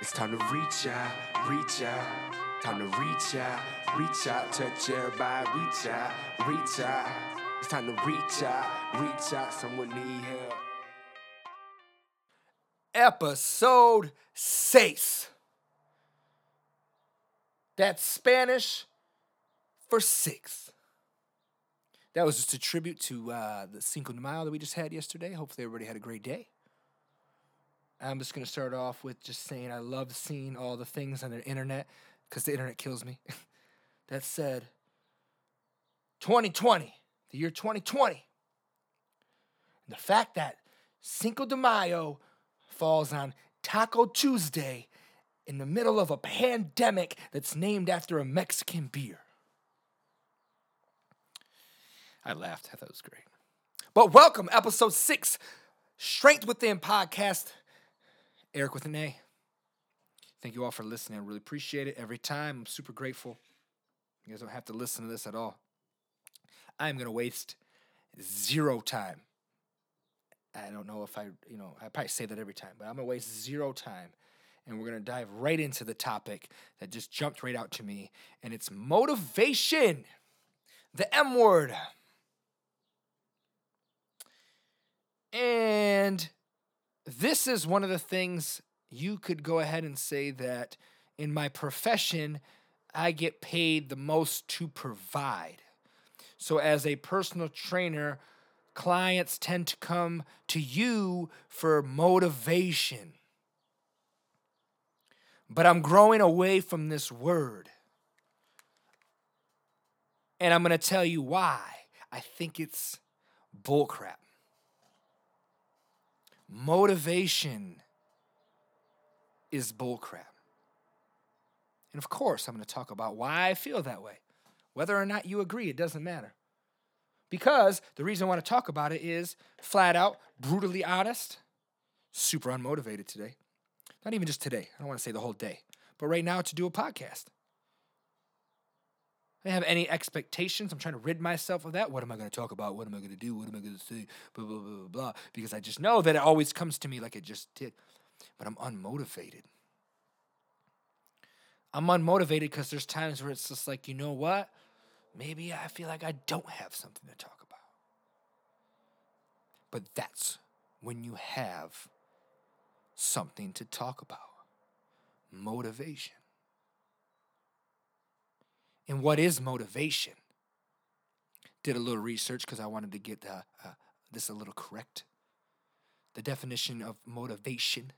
It's time to reach out, reach out. Time to reach out, reach out, touch everybody, reach out, reach out. It's time to reach out, reach out. Someone need help. episode 6. That's Spanish for six. That was just a tribute to uh, the Cinco de Mayo that we just had yesterday. Hopefully, everybody had a great day. I'm just going to start off with just saying I love seeing all the things on the internet because the internet kills me. that said, 2020, the year 2020, and the fact that Cinco de Mayo falls on Taco Tuesday in the middle of a pandemic that's named after a Mexican beer. I laughed. I thought it was great. But welcome, episode six, Strength Within podcast. Aric with an A. Thank you all for listening. I really appreciate it every time. I'm super grateful. You guys don't have to listen to this at all. I'm going to waste zero time I don't know if I, you know, I probably say that every time, but I'm gonna waste zero time and we're gonna dive right into the topic that just jumped right out to me, and it's motivation. The M word. And this is one of the things you could go ahead and say that in my profession, I get paid the most to provide. So, as a personal trainer, clients tend to come to you for motivation. But I'm growing away from this word. And I'm going to tell you why. I think it's bullcrap. Motivation is bullcrap. And of course, I'm going to talk about why I feel that way. Whether or not you agree, it doesn't matter. Because the reason I want to talk about it is flat out, brutally honest, super unmotivated today. Not even just today. I don't want to say the whole day, but right now to do a podcast. I don't have any expectations. I'm trying to rid myself of that. What am I going to talk about? What am I going to do? What am I going to say? Blah, blah, blah, blah, blah. Because I just know that it always comes to me like it just did. But I'm unmotivated. I'm unmotivated because there's times where it's just like, you know what? maybe I feel like I don't have something to talk about. But that's when you have something to talk about motivation. And what is motivation? Did a little research because I wanted to get uh, uh, this a little correct. The definition of motivation,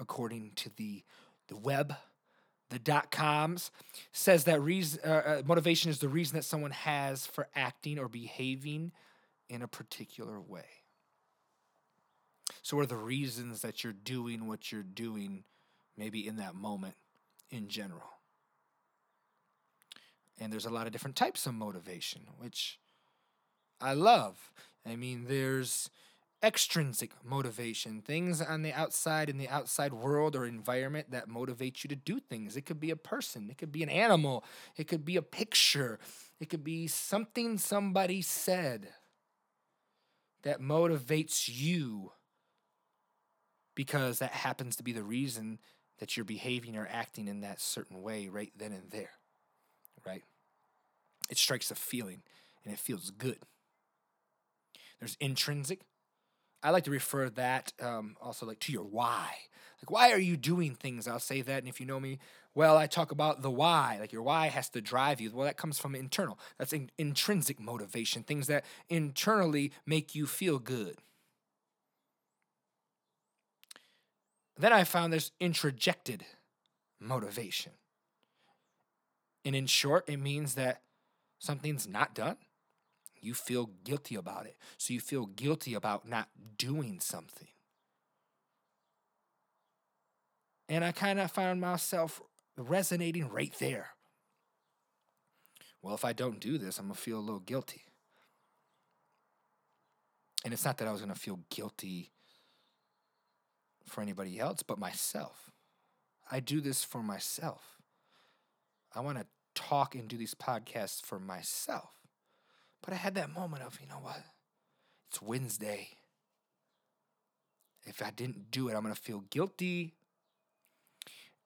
according to the, the web, the dot coms says that reason, uh, uh, motivation is the reason that someone has for acting or behaving in a particular way. So, what are the reasons that you're doing what you're doing, maybe in that moment in general? And there's a lot of different types of motivation, which I love. I mean, there's extrinsic motivation, things on the outside in the outside world or environment that motivate you to do things. It could be a person, it could be an animal, it could be a picture, it could be something somebody said that motivates you because that happens to be the reason that you're behaving or acting in that certain way right then and there, right? It strikes a feeling and it feels good. There's intrinsic, I like to refer that um, also like to your why. Like, why are you doing things? I'll say that. And if you know me well, I talk about the why. Like, your why has to drive you. Well, that comes from internal. That's in- intrinsic motivation, things that internally make you feel good. Then I found there's introjected motivation. And in short, it means that something's not done you feel guilty about it. So you feel guilty about not doing something. And I kind of found myself resonating right there. Well, if I don't do this, I'm going to feel a little guilty. And it's not that I was going to feel guilty for anybody else, but myself. I do this for myself. I want to talk and do these podcasts for myself. But I had that moment of, you know what? It's Wednesday. If I didn't do it, I'm going to feel guilty.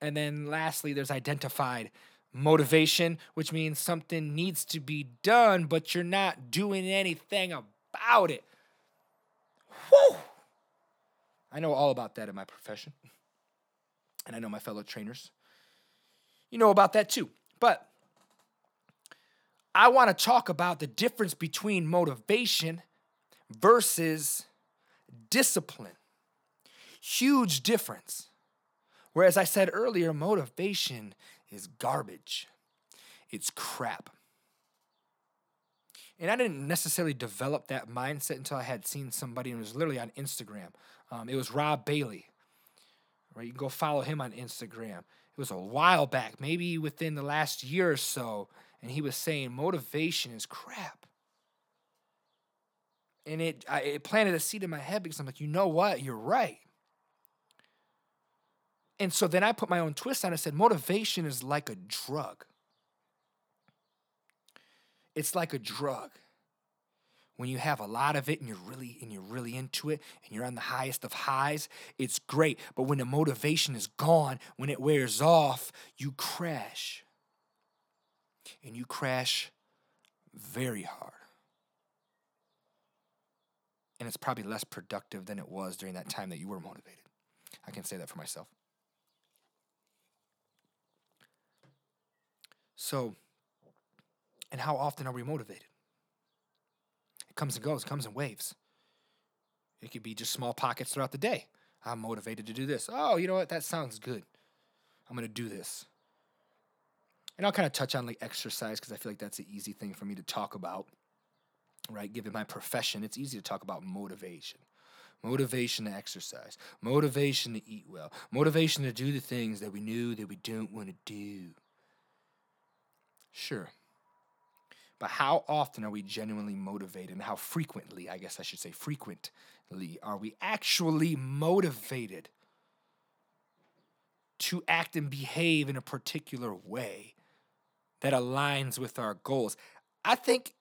And then lastly, there's identified motivation, which means something needs to be done, but you're not doing anything about it. Whew! I know all about that in my profession. And I know my fellow trainers. You know about that too. But I want to talk about the difference between motivation versus discipline. Huge difference. Whereas I said earlier, motivation is garbage, it's crap. And I didn't necessarily develop that mindset until I had seen somebody, and it was literally on Instagram. Um, it was Rob Bailey. Right, you can go follow him on Instagram. It was a while back, maybe within the last year or so, and he was saying motivation is crap. And it I, it planted a seed in my head because I'm like, you know what? You're right. And so then I put my own twist on it. I said, motivation is like a drug. It's like a drug. When you have a lot of it and you're really and you're really into it and you're on the highest of highs, it's great. But when the motivation is gone, when it wears off, you crash. And you crash very hard. And it's probably less productive than it was during that time that you were motivated. I can say that for myself. So, and how often are we motivated? Comes and goes, comes in waves. It could be just small pockets throughout the day. I'm motivated to do this. Oh, you know what? That sounds good. I'm going to do this. And I'll kind of touch on like exercise because I feel like that's an easy thing for me to talk about, right? Given my profession, it's easy to talk about motivation. Motivation to exercise, motivation to eat well, motivation to do the things that we knew that we don't want to do. Sure. But how often are we genuinely motivated and how frequently, I guess I should say frequently, are we actually motivated to act and behave in a particular way that aligns with our goals? I think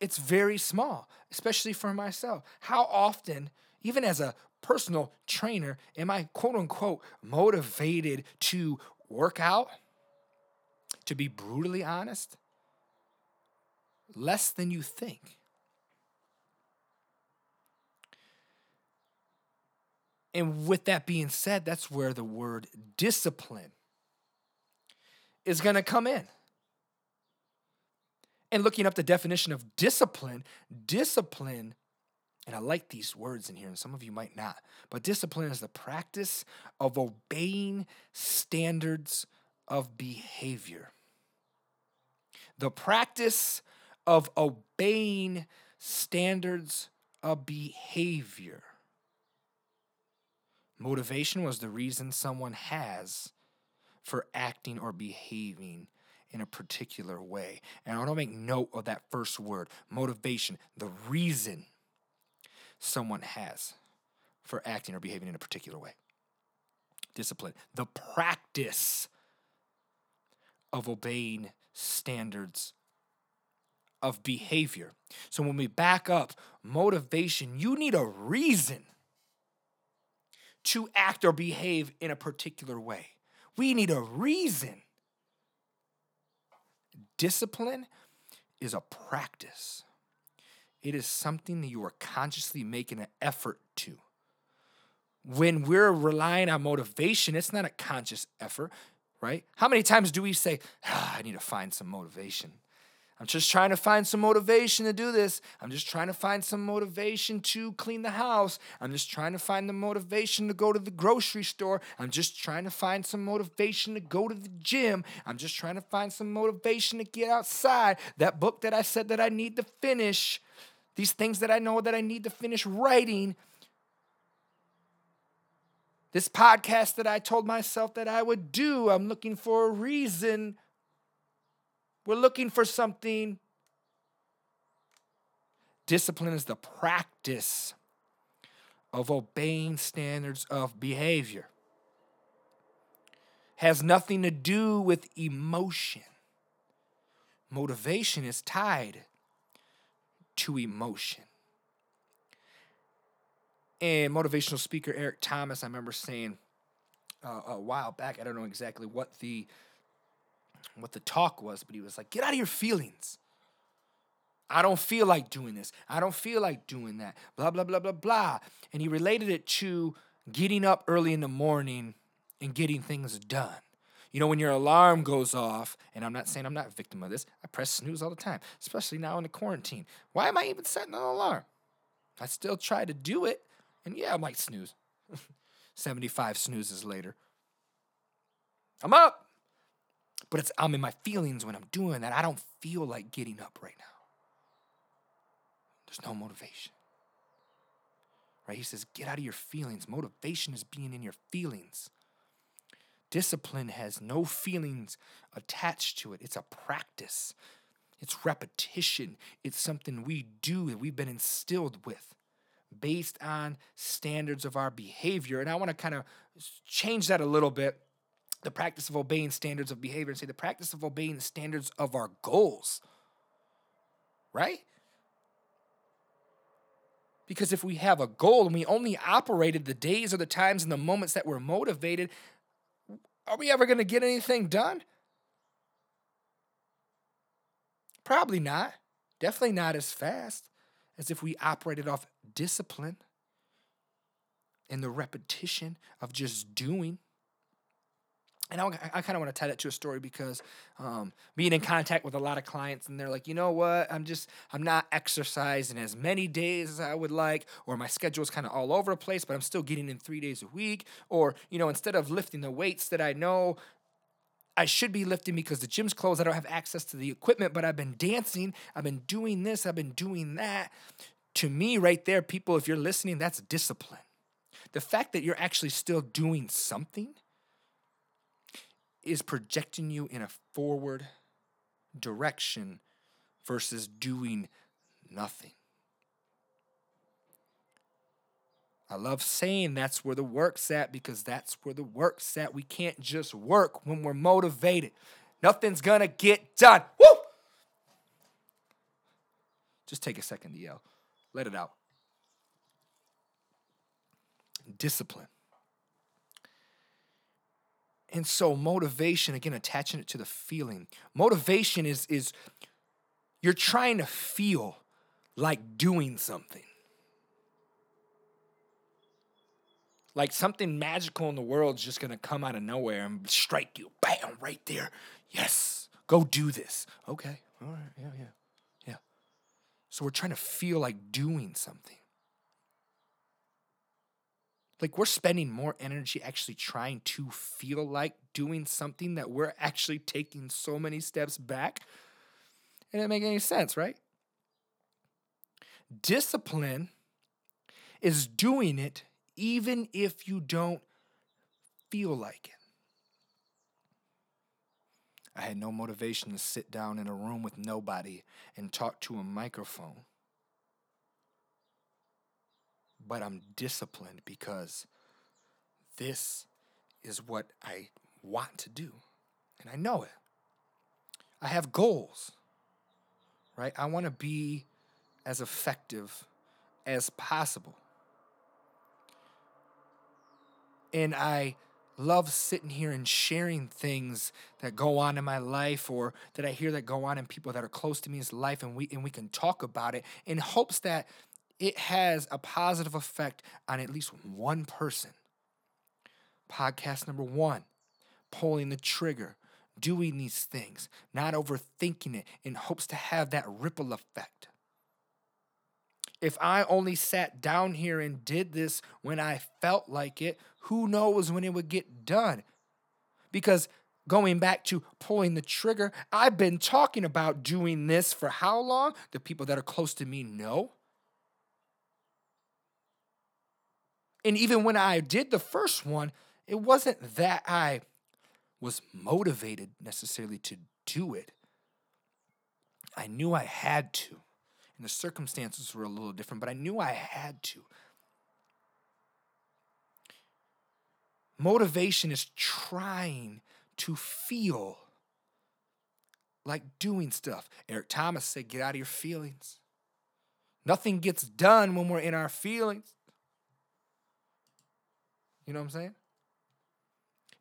it's very small, especially for myself. How often, even as a personal trainer, am I quote unquote motivated to work out? to be brutally honest, less than you think. And with that being said, that's where the word discipline is going to come in. And looking up the definition of discipline, discipline, and I like these words in here, and some of you might not, but discipline is the practice of obeying standards of behavior the practice of obeying standards of behavior. Motivation was the reason someone has for acting or behaving in a particular way. And I want to make note of that first word motivation, the reason someone has for acting or behaving in a particular way. Discipline, the practice of obeying standards of behavior. So when we back up motivation, you need a reason to act or behave in a particular way. We need a reason. Discipline is a practice. It is something that you are consciously making an effort to. When we're relying on motivation, it's not a conscious effort right? How many times do we say, ah, I need to find some motivation? I'm just trying to find some motivation to do this. I'm just trying to find some motivation to clean the house. I'm just trying to find the motivation to go to the grocery store. I'm just trying to find some motivation to go to the gym. I'm just trying to find some motivation to get outside. That book that I said that I need to finish, these things that I know that I need to finish writing. This podcast that I told myself that I would do, I'm looking for a reason. We're looking for something. Discipline is the practice of obeying standards of behavior. Has nothing to do with emotion. Motivation is tied to emotion. And motivational speaker Eric Thomas, I remember saying uh, a while back. I don't know exactly what the what the talk was, but he was like, "Get out of your feelings." I don't feel like doing this. I don't feel like doing that. Blah blah blah blah blah. And he related it to getting up early in the morning and getting things done. You know, when your alarm goes off, and I'm not saying I'm not a victim of this, I press snooze all the time, especially now in the quarantine. Why am I even setting an alarm? I still try to do it, and yeah, I might snooze. 75 snoozes later. I'm up. But it's I'm in my feelings when I'm doing that. I don't feel like getting up right now. There's no motivation. Right? He says, get out of your feelings. Motivation is being in your feelings. Discipline has no feelings attached to it. It's a practice. It's repetition. It's something we do that we've been instilled with based on standards of our behavior. And I want to kind of change that a little bit the practice of obeying standards of behavior and say the practice of obeying the standards of our goals. Right? Because if we have a goal and we only operated the days or the times and the moments that we're motivated, are we ever going to get anything done? Probably not. Definitely not as fast as if we operated off discipline and the repetition of just doing. And I, I kind of want to tie that to a story because um, being in contact with a lot of clients, and they're like, you know what, I'm just, I'm not exercising as many days as I would like, or my schedule is kind of all over the place, but I'm still getting in three days a week. Or, you know, instead of lifting the weights that I know I should be lifting because the gym's closed, I don't have access to the equipment, but I've been dancing, I've been doing this, I've been doing that. To me, right there, people, if you're listening, that's discipline. The fact that you're actually still doing something is projecting you in a forward direction versus doing nothing. I love saying that's where the work's at because that's where the work's at. We can't just work when we're motivated. Nothing's gonna get done. Woo! Just take a second to yell. Let it out. Discipline. And so motivation, again, attaching it to the feeling. Motivation is is you're trying to feel like doing something. Like something magical in the world is just gonna come out of nowhere and strike you. Bam, right there. Yes, go do this. Okay, all right, yeah, yeah, yeah. So we're trying to feel like doing something. Like we're spending more energy actually trying to feel like doing something that we're actually taking so many steps back. It doesn't make any sense, right? Discipline is doing it even if you don't feel like it. I had no motivation to sit down in a room with nobody and talk to a microphone but I'm disciplined because this is what I want to do. And I know it. I have goals, right? I want to be as effective as possible. And I love sitting here and sharing things that go on in my life or that I hear that go on in people that are close to me's life and we and we can talk about it in hopes that it has a positive effect on at least one person. Podcast number one pulling the trigger, doing these things, not overthinking it in hopes to have that ripple effect. If I only sat down here and did this when I felt like it, who knows when it would get done? Because going back to pulling the trigger, I've been talking about doing this for how long? The people that are close to me know. And even when I did the first one, it wasn't that I was motivated necessarily to do it. I knew I had to. And the circumstances were a little different, but I knew I had to. Motivation is trying to feel like doing stuff. Eric Thomas said, Get out of your feelings. Nothing gets done when we're in our feelings. You know what I'm saying?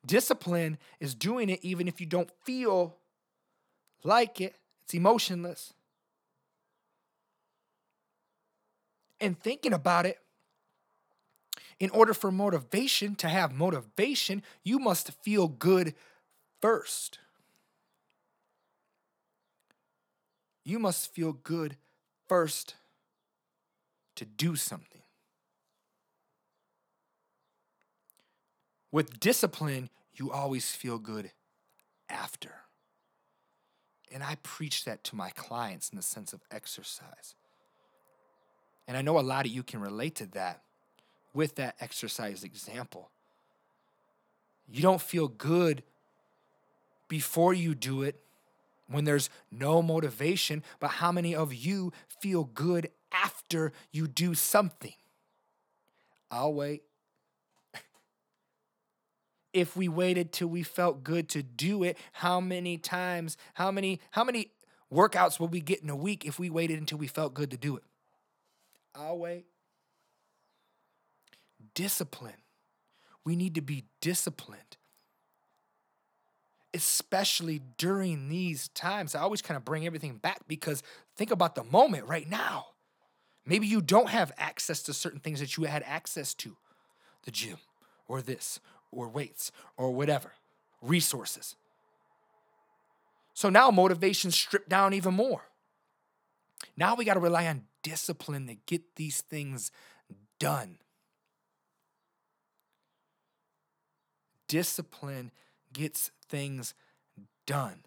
Discipline is doing it even if you don't feel like it, it's emotionless. And thinking about it, in order for motivation to have motivation, you must feel good first. You must feel good first to do something. With discipline, you always feel good after. And I preach that to my clients in the sense of exercise. And I know a lot of you can relate to that with that exercise example. You don't feel good before you do it when there's no motivation, but how many of you feel good after you do something? I'll wait. If we waited till we felt good to do it, how many times, how many how many workouts will we get in a week if we waited until we felt good to do it? I'll wait discipline. We need to be disciplined, especially during these times. I always kind of bring everything back because think about the moment right now. Maybe you don't have access to certain things that you had access to the gym or this or weights or whatever, resources. So now motivation stripped down even more. Now we got to rely on discipline to get these things done. discipline gets things done.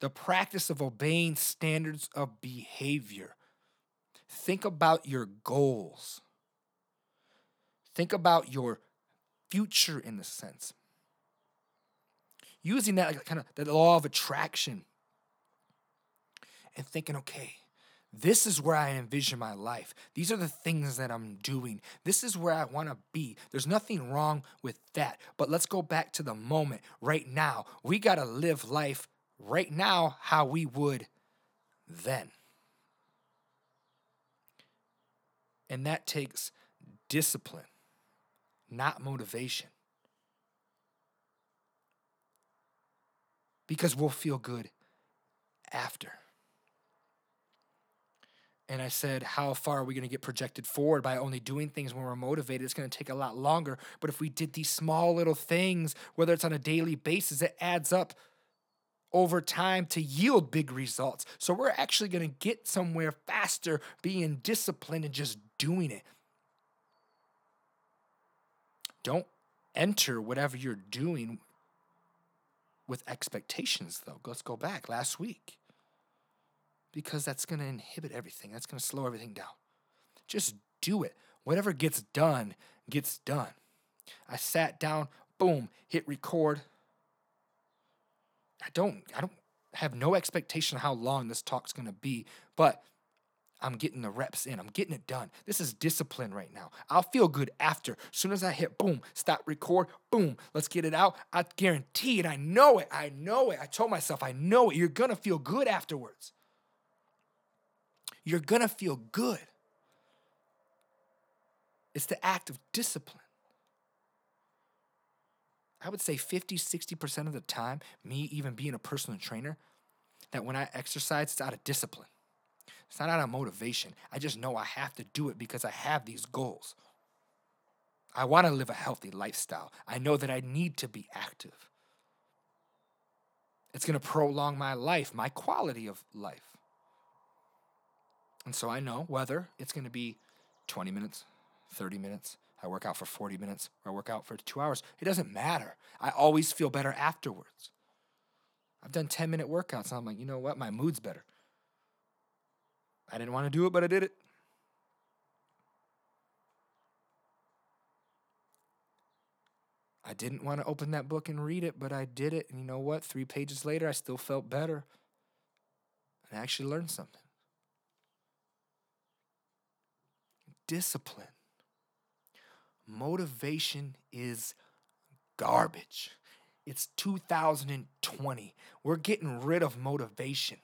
The practice of obeying standards of behavior. Think about your goals. Think about your future in the sense. Using that like kind of the law of attraction and thinking, okay, this is where I envision my life. These are the things that I'm doing. This is where I want to be. There's nothing wrong with that. But let's go back to the moment right now. We got to live life right now how we would then. And that takes discipline, not motivation. Because we'll feel good after. And I said, How far are we going to get projected forward by only doing things when we're motivated? It's going to take a lot longer. But if we did these small little things, whether it's on a daily basis, it adds up over time to yield big results. So we're actually going to get somewhere faster being disciplined and just doing it. Don't enter whatever you're doing with expectations, though. Let's go back last week because that's going to inhibit everything. That's going to slow everything down. Just do it. Whatever gets done, gets done. I sat down, boom, hit record. I don't I don't have no expectation how long this talk's going to be, but I'm getting the reps in. I'm getting it done. This is discipline right now. I'll feel good after. Soon as I hit boom, stop record, boom, let's get it out. I guarantee it. I know it. I know it. I told myself, I know it. You're going to feel good afterwards you're going to feel good. It's the act of discipline. I would say 50, 60% of the time, me even being a personal trainer, that when I exercise, it's out of discipline. It's not out of motivation. I just know I have to do it because I have these goals. I want to live a healthy lifestyle. I know that I need to be active. It's going to prolong my life, my quality of life. And so I know whether it's going to be 20 minutes, 30 minutes, I work out for 40 minutes, or I work out for two hours. It doesn't matter. I always feel better afterwards. I've done 10 minute workouts, and I'm like, you know what? My mood's better. I didn't want to do it, but I did it. I didn't want to open that book and read it, but I did it. And you know what? Three pages later, I still felt better. I actually learned something. discipline. Motivation is garbage. It's 2020. We're getting rid of motivation.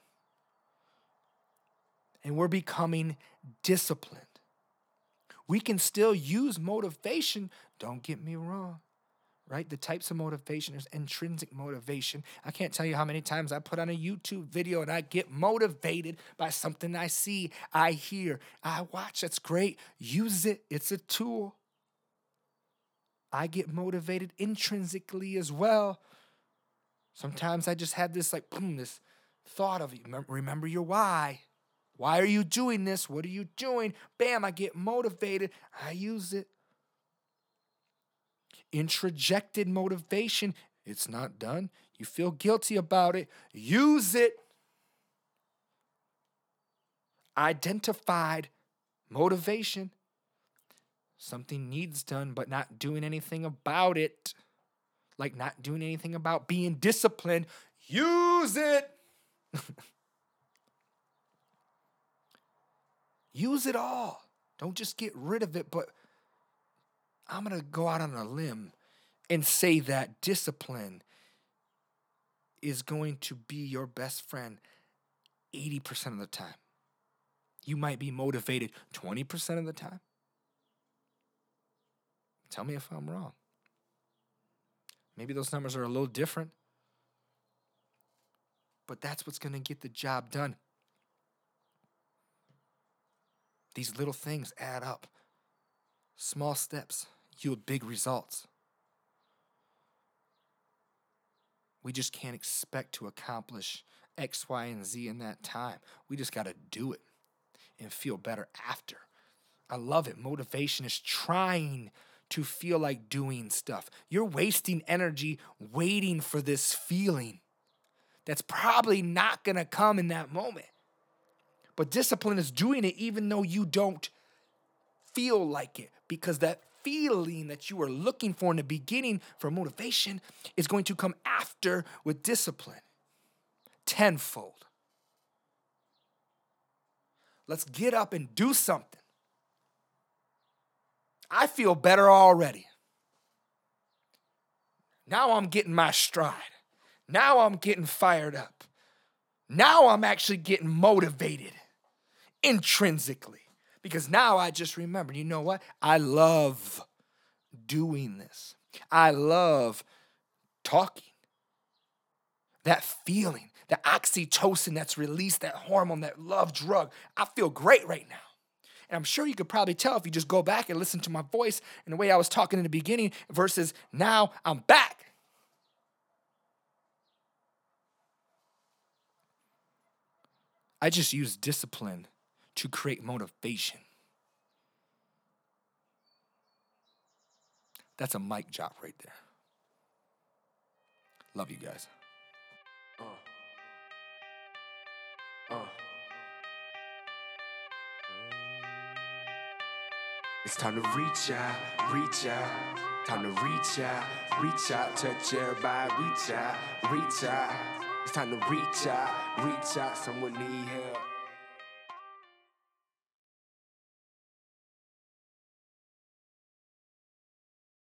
And we're becoming disciplined. We can still use motivation. Don't get me wrong right? The types of motivation is intrinsic motivation. I can't tell you how many times I put on a YouTube video and I get motivated by something I see, I hear, I watch. That's great. Use it, it's a tool. I get motivated intrinsically as well. Sometimes I just have this like boom, this thought of remember your why. Why are you doing this? What are you doing? Bam, I get motivated. I use it. Introjected motivation, it's not done. You feel guilty about it. Use it. Identified motivation, something needs done, but not doing anything about it. Like not doing anything about being disciplined. Use it. Use it all. Don't just get rid of it, but I'm going to go out on a limb and say that discipline is going to be your best friend 80% of the time. You might be motivated 20% of the time. Tell me if I'm wrong. Maybe those numbers are a little different, but that's what's going to get the job done. These little things add up. Small steps yield big results. We just can't expect to accomplish X, Y, and Z in that time. We just got to do it and feel better after. I love it. Motivation is trying to feel like doing stuff. You're wasting energy waiting for this feeling that's probably not going to come in that moment. But discipline is doing it even though you don't feel like it because that feeling that you were looking for in the beginning for motivation is going to come after with discipline tenfold. Let's get up and do something. I feel better already. Now I'm getting my stride. Now I'm getting fired up. Now I'm actually getting motivated intrinsically. Because now I just remember, you know what? I love doing this. I love talking. That feeling, the oxytocin that's released, that hormone, that love drug. I feel great right now. And I'm sure you could probably tell if you just go back and listen to my voice and the way I was talking in the beginning versus now I'm back. I just use discipline to create motivation. That's a mic drop right there. Love you guys. Uh. Uh. It's time to reach out, reach out. Time to reach out, reach out, touch everybody, reach out, reach out. It's time to reach out, reach out. Someone need help.